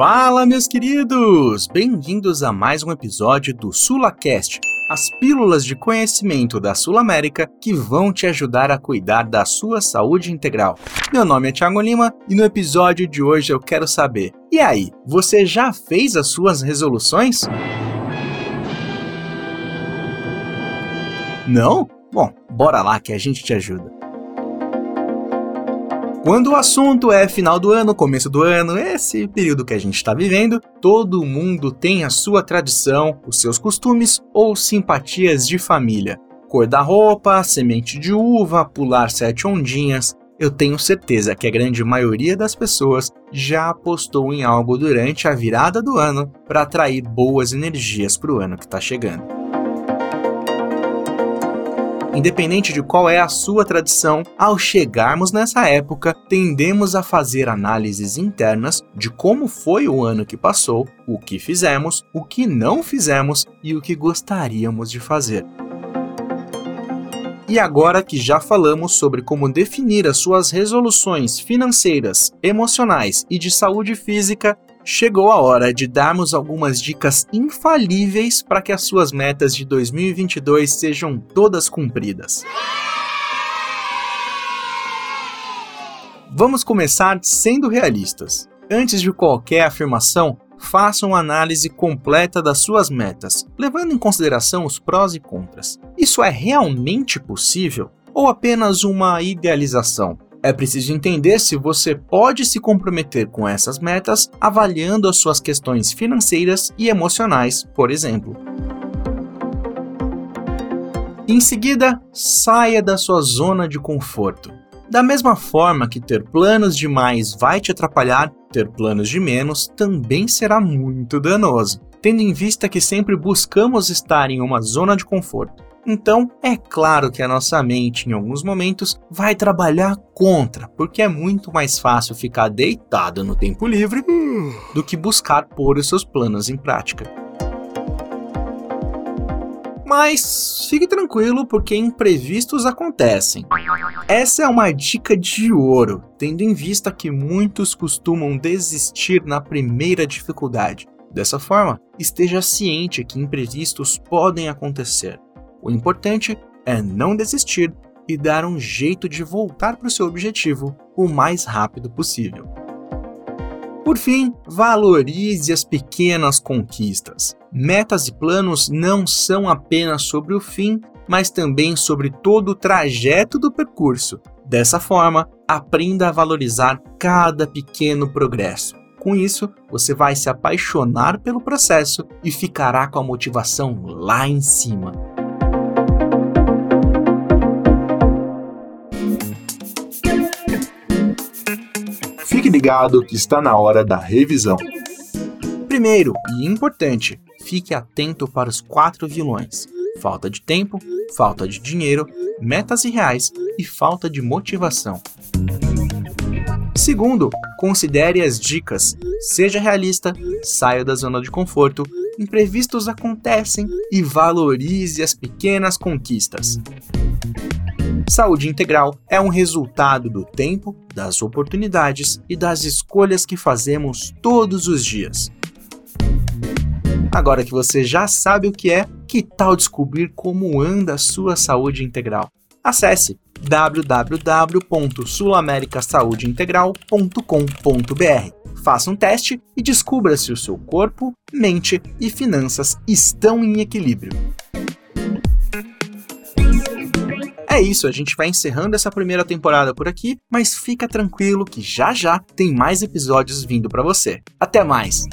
Fala, meus queridos! Bem-vindos a mais um episódio do SulaCast, as pílulas de conhecimento da Sul América que vão te ajudar a cuidar da sua saúde integral. Meu nome é Thiago Lima e no episódio de hoje eu quero saber: e aí, você já fez as suas resoluções? Não? Bom, bora lá que a gente te ajuda. Quando o assunto é final do ano, começo do ano, esse período que a gente está vivendo, todo mundo tem a sua tradição, os seus costumes ou simpatias de família. Cor da roupa, semente de uva, pular sete ondinhas. Eu tenho certeza que a grande maioria das pessoas já apostou em algo durante a virada do ano para atrair boas energias para o ano que está chegando. Independente de qual é a sua tradição, ao chegarmos nessa época, tendemos a fazer análises internas de como foi o ano que passou, o que fizemos, o que não fizemos e o que gostaríamos de fazer. E agora que já falamos sobre como definir as suas resoluções financeiras, emocionais e de saúde física, chegou a hora de darmos algumas dicas infalíveis para que as suas metas de 2022 sejam todas cumpridas. Vamos começar sendo realistas. Antes de qualquer afirmação, faça uma análise completa das suas metas, levando em consideração os prós e contras. Isso é realmente possível ou apenas uma idealização? É preciso entender se você pode se comprometer com essas metas avaliando as suas questões financeiras e emocionais, por exemplo. Em seguida, saia da sua zona de conforto. Da mesma forma que ter planos demais vai te atrapalhar, ter planos de menos também será muito danoso, tendo em vista que sempre buscamos estar em uma zona de conforto. Então, é claro que a nossa mente, em alguns momentos, vai trabalhar contra, porque é muito mais fácil ficar deitado no tempo livre do que buscar pôr os seus planos em prática. Mas fique tranquilo, porque imprevistos acontecem. Essa é uma dica de ouro, tendo em vista que muitos costumam desistir na primeira dificuldade. Dessa forma, esteja ciente que imprevistos podem acontecer. O importante é não desistir e dar um jeito de voltar para o seu objetivo o mais rápido possível. Por fim, valorize as pequenas conquistas. Metas e planos não são apenas sobre o fim, mas também sobre todo o trajeto do percurso. Dessa forma, aprenda a valorizar cada pequeno progresso. Com isso, você vai se apaixonar pelo processo e ficará com a motivação lá em cima. Ligado que está na hora da revisão. Primeiro, e importante, fique atento para os quatro vilões: falta de tempo, falta de dinheiro, metas irreais e falta de motivação. Segundo, considere as dicas. Seja realista, saia da zona de conforto, imprevistos acontecem e valorize as pequenas conquistas. Saúde integral é um resultado do tempo, das oportunidades e das escolhas que fazemos todos os dias. Agora que você já sabe o que é, que tal descobrir como anda a sua saúde integral? Acesse www.sulamericasaudeintegral.com.br. Faça um teste e descubra se o seu corpo, mente e finanças estão em equilíbrio. É isso, a gente vai encerrando essa primeira temporada por aqui, mas fica tranquilo que já já tem mais episódios vindo para você. Até mais.